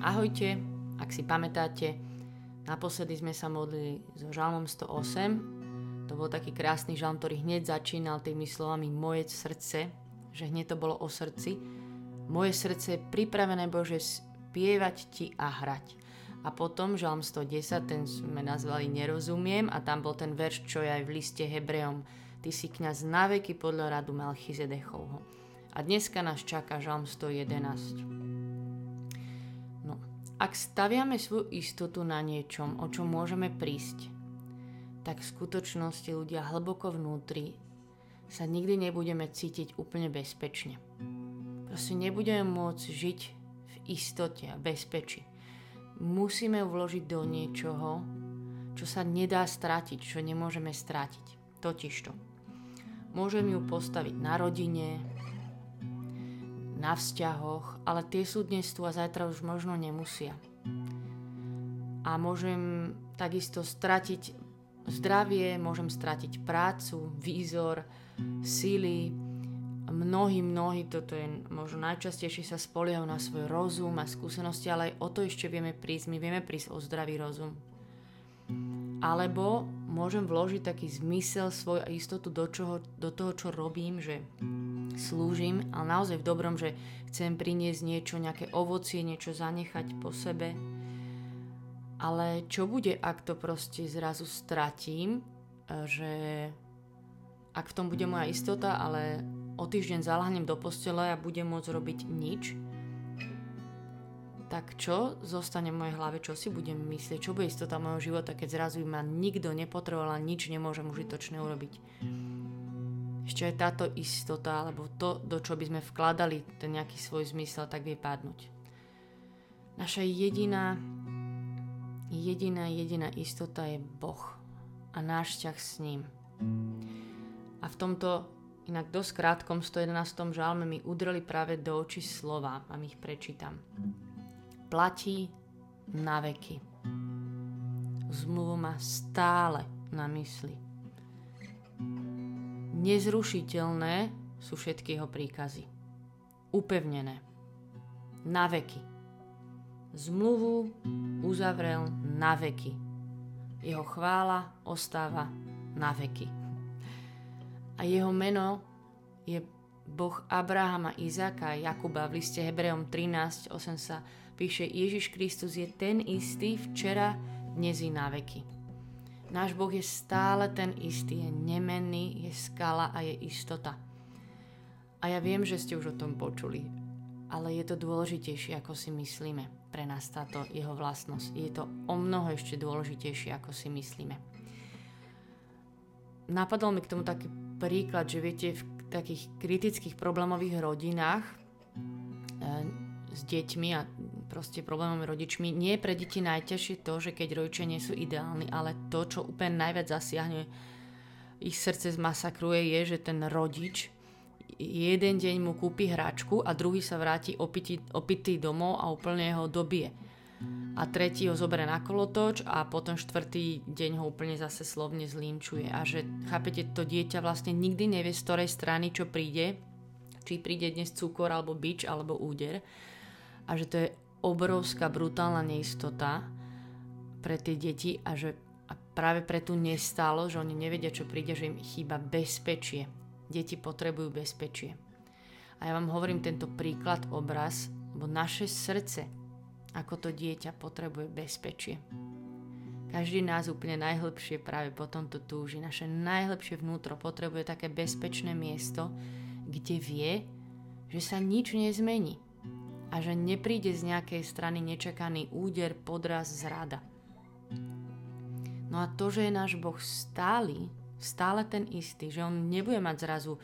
Ahojte, ak si pamätáte, naposledy sme sa modlili so žalmom 108. To bol taký krásny žalm, ktorý hneď začínal tými slovami moje srdce, že hneď to bolo o srdci. Moje srdce je pripravené, Bože, spievať Ti a hrať. A potom žalm 110, ten sme nazvali Nerozumiem a tam bol ten verš, čo je aj v liste Hebrejom. Ty si kňaz na veky podľa radu Melchizedechovho. A dneska nás čaká žalm 111. Ak staviame svoju istotu na niečom, o čom môžeme prísť, tak v skutočnosti ľudia hlboko vnútri sa nikdy nebudeme cítiť úplne bezpečne. Proste nebudeme môcť žiť v istote a bezpečí. Musíme vložiť do niečoho, čo sa nedá stratiť, čo nemôžeme stratiť. Totižto. Môžem ju postaviť na rodine, na vzťahoch, ale tie sú dnes tu a zajtra už možno nemusia. A môžem takisto stratiť zdravie, môžem stratiť prácu, výzor, síly. Mnohí, mnohí, toto je možno najčastejšie sa spoliehajú na svoj rozum a skúsenosti, ale aj o to ešte vieme prísť. My vieme prísť o zdravý rozum. Alebo môžem vložiť taký zmysel, svoj a istotu do, čoho, do toho, čo robím, že slúžim, ale naozaj v dobrom, že chcem priniesť niečo, nejaké ovocie, niečo zanechať po sebe. Ale čo bude, ak to proste zrazu stratím, e, že ak v tom bude moja istota, ale o týždeň zalahnem do postele a budem môcť robiť nič, tak čo zostane v mojej hlave, čo si budem myslieť, čo bude istota mojho života, keď zrazu ma nikto nepotreboval a nič nemôžem užitočné urobiť ešte aj táto istota, alebo to, do čo by sme vkladali ten nejaký svoj zmysel, tak vie padnúť. Naša jediná, jediná, jediná istota je Boh a náš vzťah s ním. A v tomto inak dosť krátkom 111. žalme mi udreli práve do očí slova a ich prečítam. Platí na veky. Zmluvu má stále na mysli Nezrušiteľné sú všetky jeho príkazy. Upevnené. Na veky. Zmluvu uzavrel na veky. Jeho chvála ostáva na veky. A jeho meno je Boh Abrahama, Izáka a Jakuba. V liste Hebreom 13.8 sa píše Ježiš Kristus je ten istý včera, dnes i na veky. Náš Boh je stále ten istý, je nemenný, je skala a je istota. A ja viem, že ste už o tom počuli, ale je to dôležitejšie, ako si myslíme pre nás táto jeho vlastnosť. Je to o mnoho ešte dôležitejšie, ako si myslíme. Napadol mi k tomu taký príklad, že viete, v takých kritických problémových rodinách e, s deťmi a proste problémom rodičmi. Nie je pre deti najťažšie to, že keď rodičia nie sú ideálni, ale to, čo úplne najviac zasiahne ich srdce zmasakruje, je, že ten rodič jeden deň mu kúpi hračku a druhý sa vráti opitý, opitý domov a úplne ho dobije. A tretí ho zoberie na kolotoč a potom štvrtý deň ho úplne zase slovne zlinčuje. A že, chápete, to dieťa vlastne nikdy nevie z ktorej strany čo príde, či príde dnes cukor alebo bič alebo úder. A že to je obrovská brutálna neistota pre tie deti a že a práve pre tú nestálo, že oni nevedia, čo príde, že im chýba bezpečie. Deti potrebujú bezpečie. A ja vám hovorím tento príklad, obraz, lebo naše srdce, ako to dieťa, potrebuje bezpečie. Každý nás úplne najhlbšie práve po tomto túži. Naše najhlbšie vnútro potrebuje také bezpečné miesto, kde vie, že sa nič nezmení a že nepríde z nejakej strany nečakaný úder, podraz, zrada. No a to, že je náš Boh stály, stále ten istý, že on nebude mať zrazu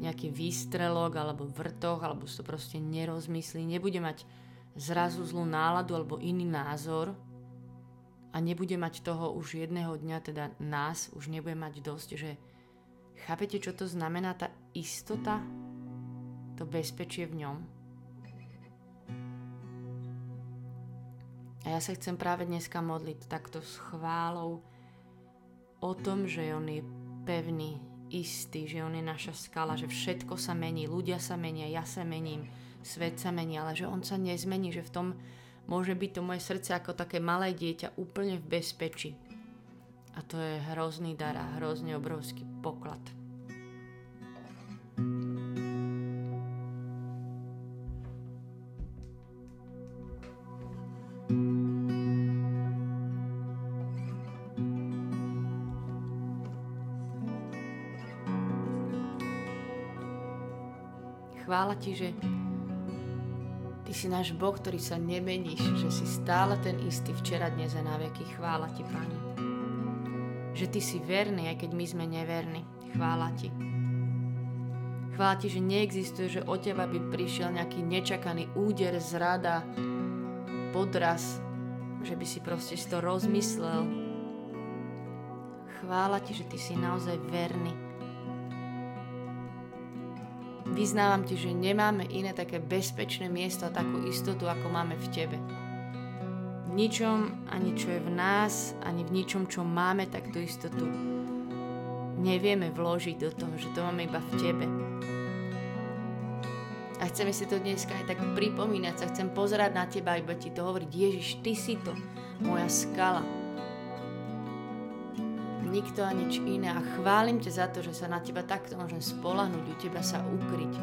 nejaký výstrelok alebo vrtoch, alebo si to proste nerozmyslí, nebude mať zrazu zlú náladu alebo iný názor a nebude mať toho už jedného dňa, teda nás už nebude mať dosť, že chápete, čo to znamená tá istota, to bezpečie v ňom? A ja sa chcem práve dneska modliť takto s chválou o tom, že On je pevný, istý, že On je naša skala, že všetko sa mení, ľudia sa menia, ja sa mením, svet sa mení, ale že On sa nezmení, že v tom môže byť to moje srdce ako také malé dieťa úplne v bezpečí. A to je hrozný dar a hrozne obrovský poklad. Chvála ti, že Ty si náš Boh, ktorý sa nemeníš, že si stále ten istý včera, dnes a na veky. Chvála Ti, Pane. Že Ty si verný, aj keď my sme neverní. Chvála Ti. Chvála Ti, že neexistuje, že od Teba by prišiel nejaký nečakaný úder, zrada, podraz, že by si proste si to rozmyslel. Chvála Ti, že Ty si naozaj verný Vyznávam ti, že nemáme iné také bezpečné miesto a takú istotu, ako máme v tebe. V ničom, ani čo je v nás, ani v ničom, čo máme, tak tú istotu nevieme vložiť do toho, že to máme iba v tebe. A chceme si to dneska aj tak pripomínať sa, chcem pozerať na teba, iba ti to hovoriť, Ježiš, ty si to, moja skala, nikto a nič iné a chválim ťa za to, že sa na teba takto môžem spolahnuť, u teba sa ukryť.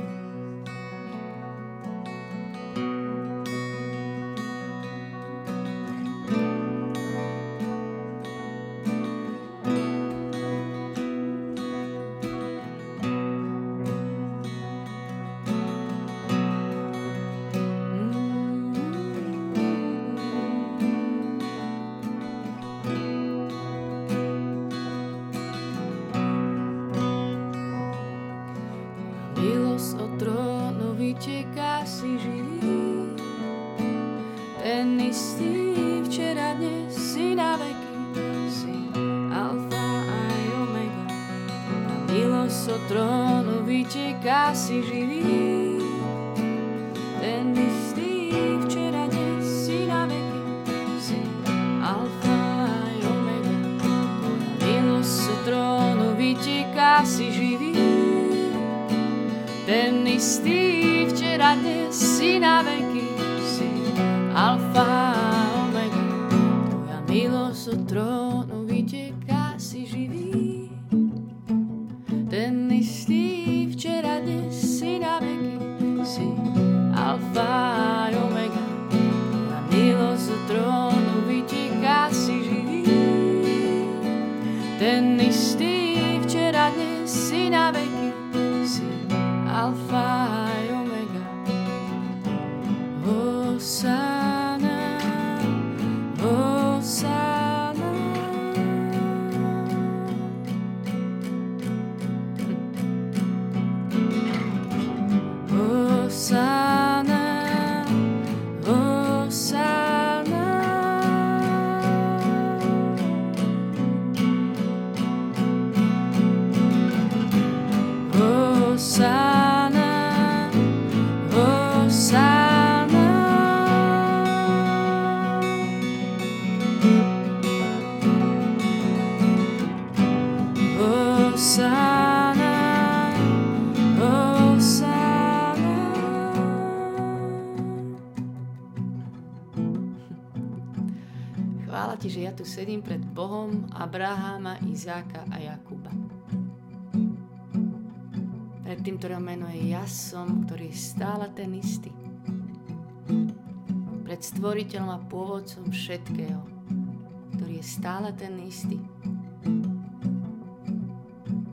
Si živý, ten istý včera, dnes si na veky, si alfa aj omega, tvoja milosť od trónu vyteká, si živý, ten istý včera, dnes si na veky, si alfa aj omega, tvoja milosť od trónu vyteká, Sina Benki, sin Alfa Omega, muy amigos otros. Sedím pred Bohom Abraháma, Izáka a Jakuba. Pred tým, ktorého meno je Jasom, ktorý je stále ten istý. Pred stvoriteľom a pôvodcom všetkého, ktorý je stále ten istý.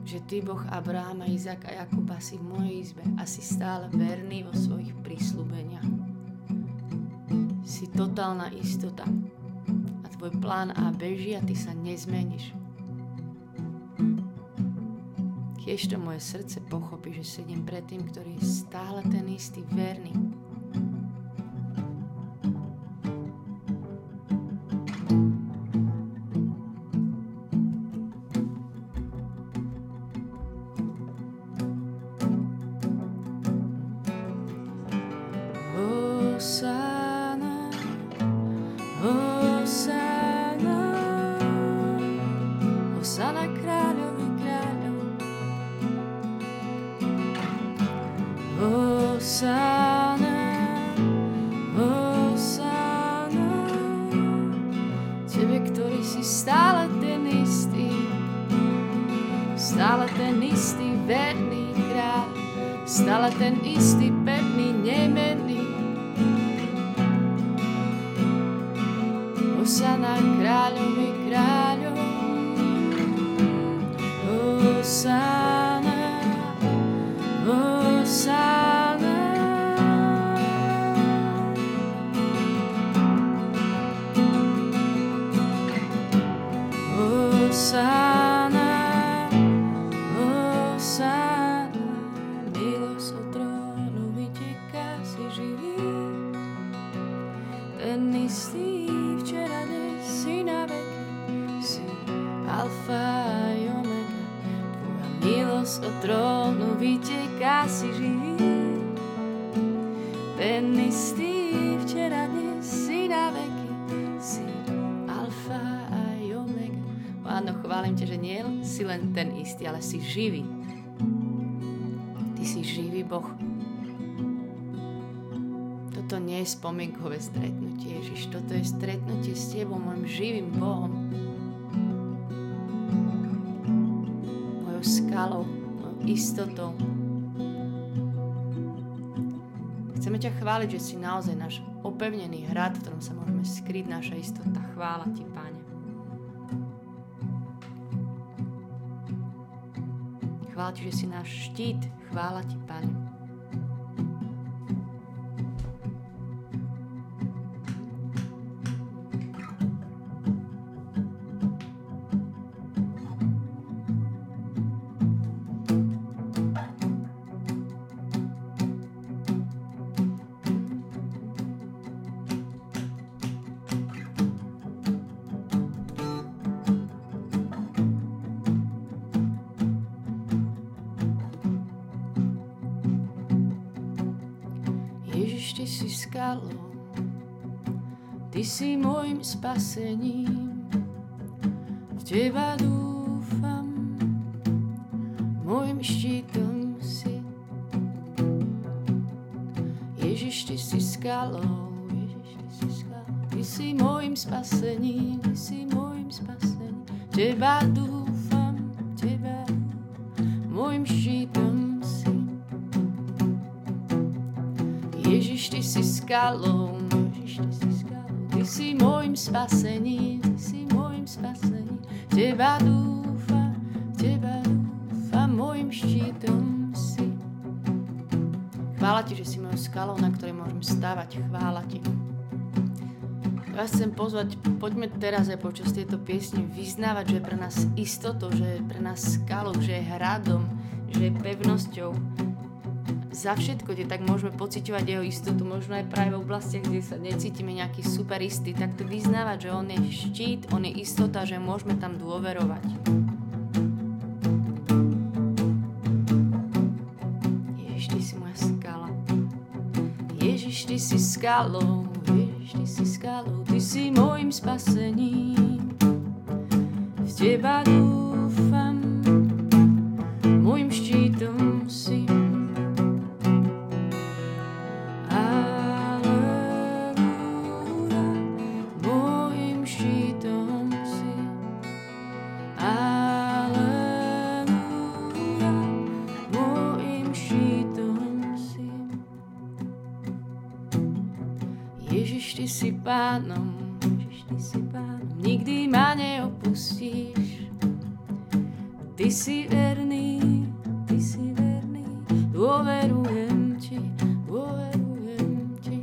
Že Ty, Boh Abraháma, Izáka a Jakuba, si v mojej izbe a si stále verný vo svojich prísľubeniach. Si totálna istota, tvoj plán A beží a ty sa nezmeníš. Kiež to moje srdce pochopí, že sedím pred tým, ktorý je stále ten istý, verný, stále ten istý, stále ten istý verný kráľ, stále ten istý pevný nemený. Vyteká si živý. Ten istý včera, dnes si na veky, si alfa a omega. Áno, chválim ťa, že nie si len ten istý, ale si živý. Ty si živý Boh. Toto nie je spomienkové stretnutie, Ježiš. Toto je stretnutie s Tebou, môjim živým Bohom. Mojou skalou istotou. Chceme ťa chváliť, že si naozaj náš opevnený hrad, v ktorom sa môžeme skryť naša istota. Chvála Ti, Páne. Chvála Ti, že si náš štít. Chvála Ti, Páne. si môjim spasením, v teba dúfam, môjim štítom si. Ježiš, ty si skalou, Ježiš, ty si skalou, ty si môjim spasením, ty si môjim spasením, v teba dúfam, teba. Môjim štítom ty si skalou, Ty si môjim spasením, Ty si môjim spasením. Teba dúfa, Teba dúfa, môjim štítom si. Chvála Ti, že si mojou skalou, na ktorej môžem stávať. Chvála Ti. Ja chcem pozvať, poďme teraz aj počas tejto piesne vyznávať, že je pre nás istotou, že je pre nás skalou, že je hradom, že je pevnosťou, za všetko, kde tak môžeme pociťovať jeho istotu, možno aj práve v oblastiach, kde sa necítime nejaký super istý, tak to vyznávať, že on je štít, on je istota, že môžeme tam dôverovať. Ježiš, ty si moja skala. Ježiš, ty si skalou, Ježiš, ty si skalou, ty si môjim spasením. V teba dúfam, pánom, Ježiš, ty si pánom, nikdy ma neopustíš. Ty si verný, ty si verný, dôverujem ti, dôverujem ti.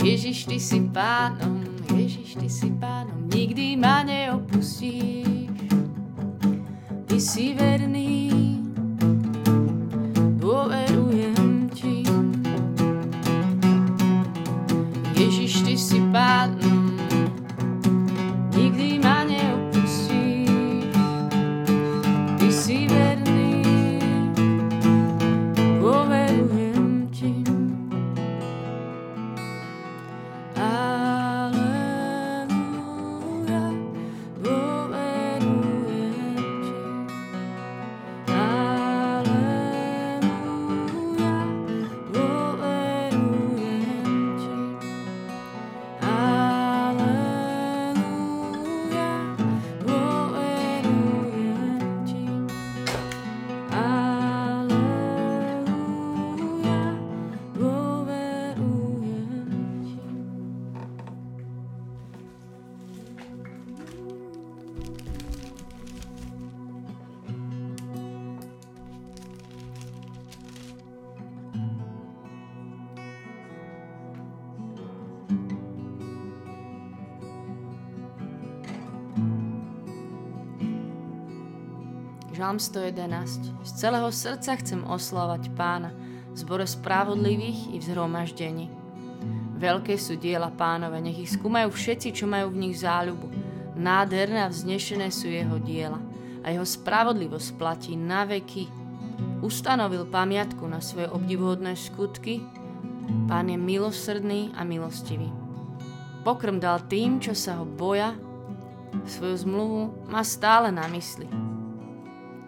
Ježiš, ty si pánom, Ježiš, ty si Existe esse para Žalm 111. Z celého srdca chcem oslavať pána, zbore spravodlivých i v zhromaždení. Veľké sú diela pánové, nech ich skúmajú všetci, čo majú v nich záľubu. Nádherné a vznešené sú jeho diela a jeho spravodlivosť platí na veky. Ustanovil pamiatku na svoje obdivuhodné skutky. Pán je milosrdný a milostivý. Pokrm dal tým, čo sa ho boja, svoju zmluvu má stále na mysli.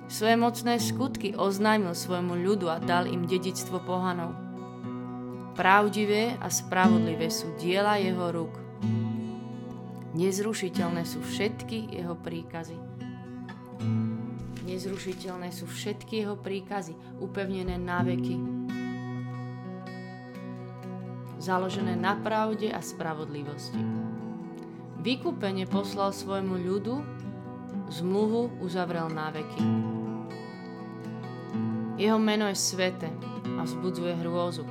Svoje mocné skutky oznámil svojmu ľudu a dal im dedictvo pohanov. Pravdivé a spravodlivé sú diela jeho rúk. Nezrušiteľné sú všetky jeho príkazy. Nezrušiteľné sú všetky jeho príkazy, upevnené na veky. Založené na pravde a spravodlivosti. Vykúpenie poslal svojmu ľudu, zmluvu uzavrel na veky. Jeho meno je svete a vzbudzuje hrôzu.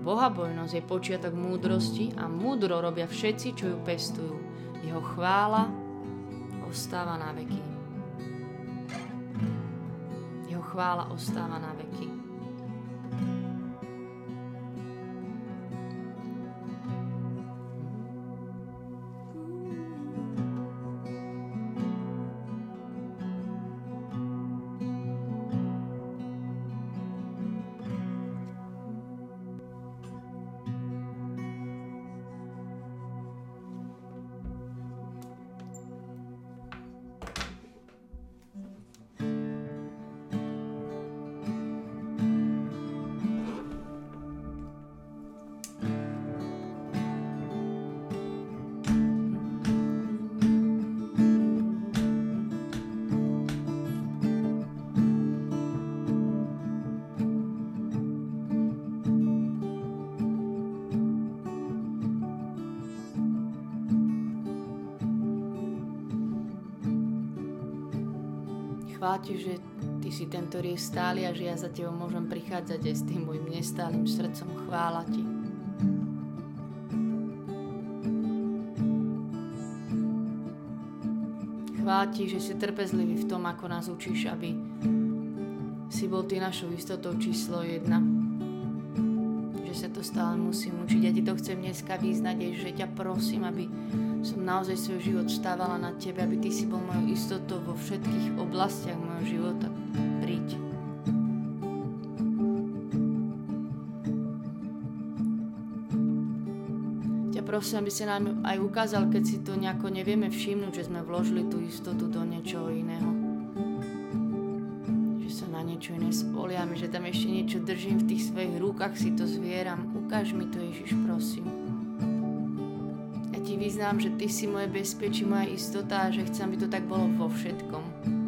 Bohabojnosť je počiatok múdrosti a múdro robia všetci, čo ju pestujú. Jeho chvála ostáva na veky. Jeho chvála ostáva na veky. Chvála ti, že ty si ten, ktorý je stály a že ja za tebou môžem prichádzať aj s tým môjim nestálym srdcom. Chvála ti. Chvála ti, že si trpezlivý v tom, ako nás učíš, aby si bol ty našou istotou číslo jedna. To stále musím učiť. Ja ti to chcem dneska význať, že ťa prosím, aby som naozaj svoj život stávala na tebe, aby ty si bol mojou istotou vo všetkých oblastiach mojho života. Príď. Ťa prosím, aby si nám aj ukázal, keď si to nejako nevieme všimnúť, že sme vložili tú istotu do niečoho iného. Niečo iné spoliame, že tam ešte niečo držím v tých svojich rukách, si to zvieram. Ukáž mi to, Ježiš, prosím ti vyznám, že ty si moje bezpečí, moja istota a že chcem, aby to tak bolo vo všetkom.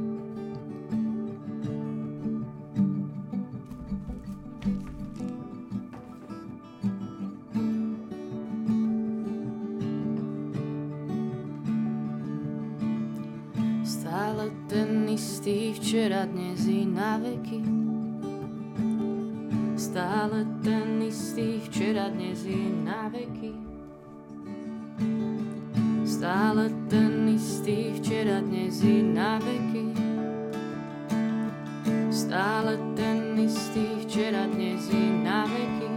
Stále ten istý včera, dnes i na veky. Stále ten istý včera, dnes i na veky. Stále ten istý včera, dnes i na veky. Stále ten istý včera, dnes i na veky.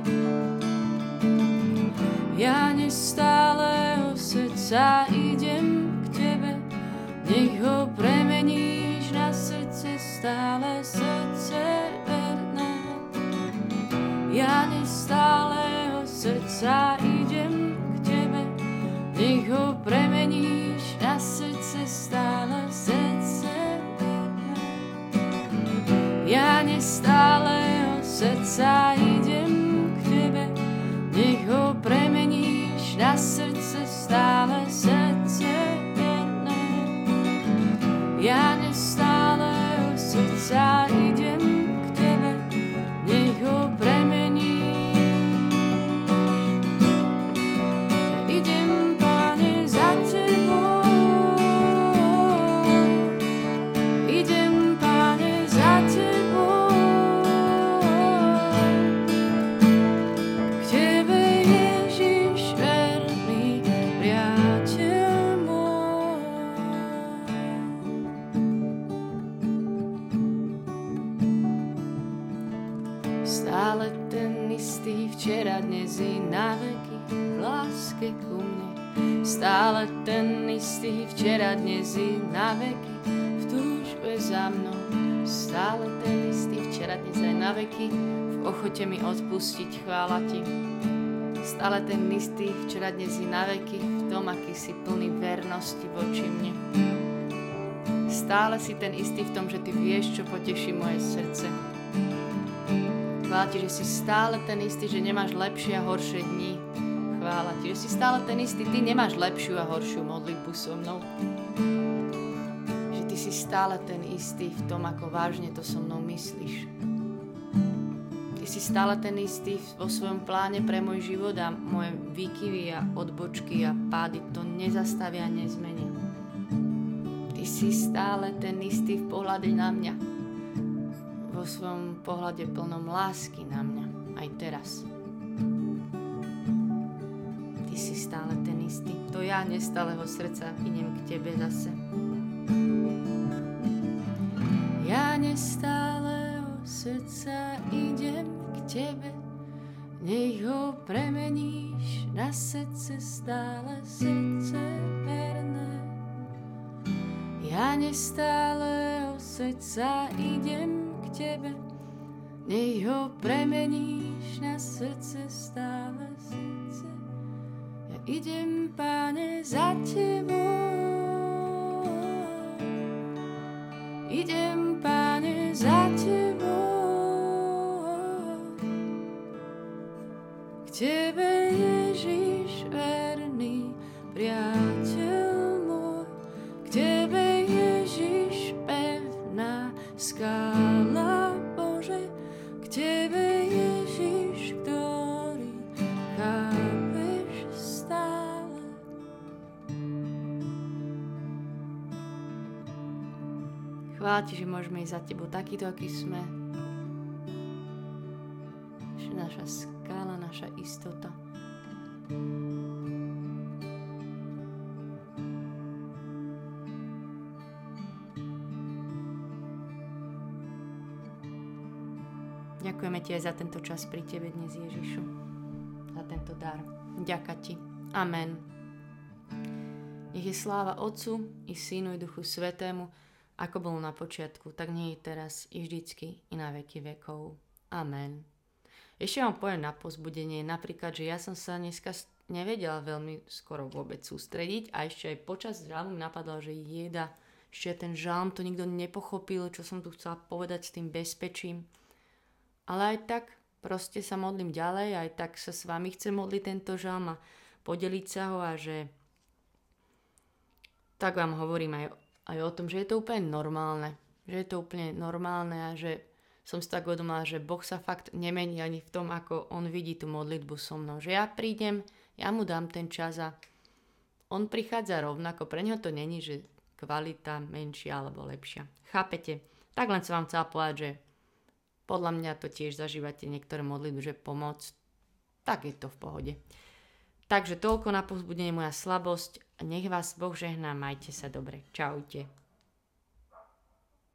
Ja nestáleho srdca stále srdce verné. Ja nestáleho srdca idem k tebe, nech ho premeníš na srdce stále srdce Ja nestáleho srdca idem si na veky v láske ku mne. Stále ten istý včera, dnes i na veky v túžbe za mnou. Stále ten istý včera, dnes aj na veky v ochote mi odpustiť, chvála ti. Stále ten istý včera, dnes i na veky v tom, aký si plný vernosti voči mne. Stále si ten istý v tom, že ty vieš, čo poteší moje srdce Chvála ti, že si stále ten istý, že nemáš lepšie a horšie dni. Chvála ti, že si stále ten istý, ty nemáš lepšiu a horšiu modlitbu so mnou. Že ty si stále ten istý v tom, ako vážne to so mnou myslíš. Ty si stále ten istý vo svojom pláne pre môj život a moje výkyvy a odbočky a pády to nezastavia a nezmenia. Ty si stále ten istý v pohľade na mňa vo svojom pohľade plnom lásky na mňa aj teraz. Ty si stále ten istý. To ja nestáleho srdca idem k tebe zase. Ja nestáleho srdca idem k tebe, nech ho premeníš na srdce stále srdce verné. Ja nestáleho srdca idem tebe, nech ho premeníš na srdce stále srdce. Ja idem, páne, za tebou. Idem, páne, za tebou. K tebe, Ježiš, verný priateľ Chvála Ti, že môžeme ísť za Tebou takýto, aký sme. Že naša skála, naša istota. Ďakujeme Ti aj za tento čas pri Tebe dnes, Ježišu. Za tento dar. Ďaká Ti. Amen. Nech je sláva Otcu i Synu i Duchu Svetému, ako bolo na počiatku, tak nie je teraz i vždycky i na veky vekov. Amen. Ešte vám poviem na pozbudenie, napríklad, že ja som sa dneska nevedela veľmi skoro vôbec sústrediť a ešte aj počas žalmu napadlo, že jeda, ešte ten žalm to nikto nepochopil, čo som tu chcela povedať s tým bezpečím. Ale aj tak proste sa modlím ďalej, aj tak sa s vami chcem modliť tento žalm a podeliť sa ho a že tak vám hovorím aj aj o tom, že je to úplne normálne. Že je to úplne normálne a že som si tak uvedomila, že Boh sa fakt nemení ani v tom, ako On vidí tú modlitbu so mnou. Že ja prídem, ja mu dám ten čas a on prichádza rovnako. Pre neho to není, že kvalita menšia alebo lepšia. Chápete? Tak len som vám chcela povedať, že podľa mňa to tiež zažívate niektoré modlitby, že pomoc, tak je to v pohode. Takže toľko na povzbudenie moja slabosť. Nech vás Boh žehná, majte sa dobre. Čaute.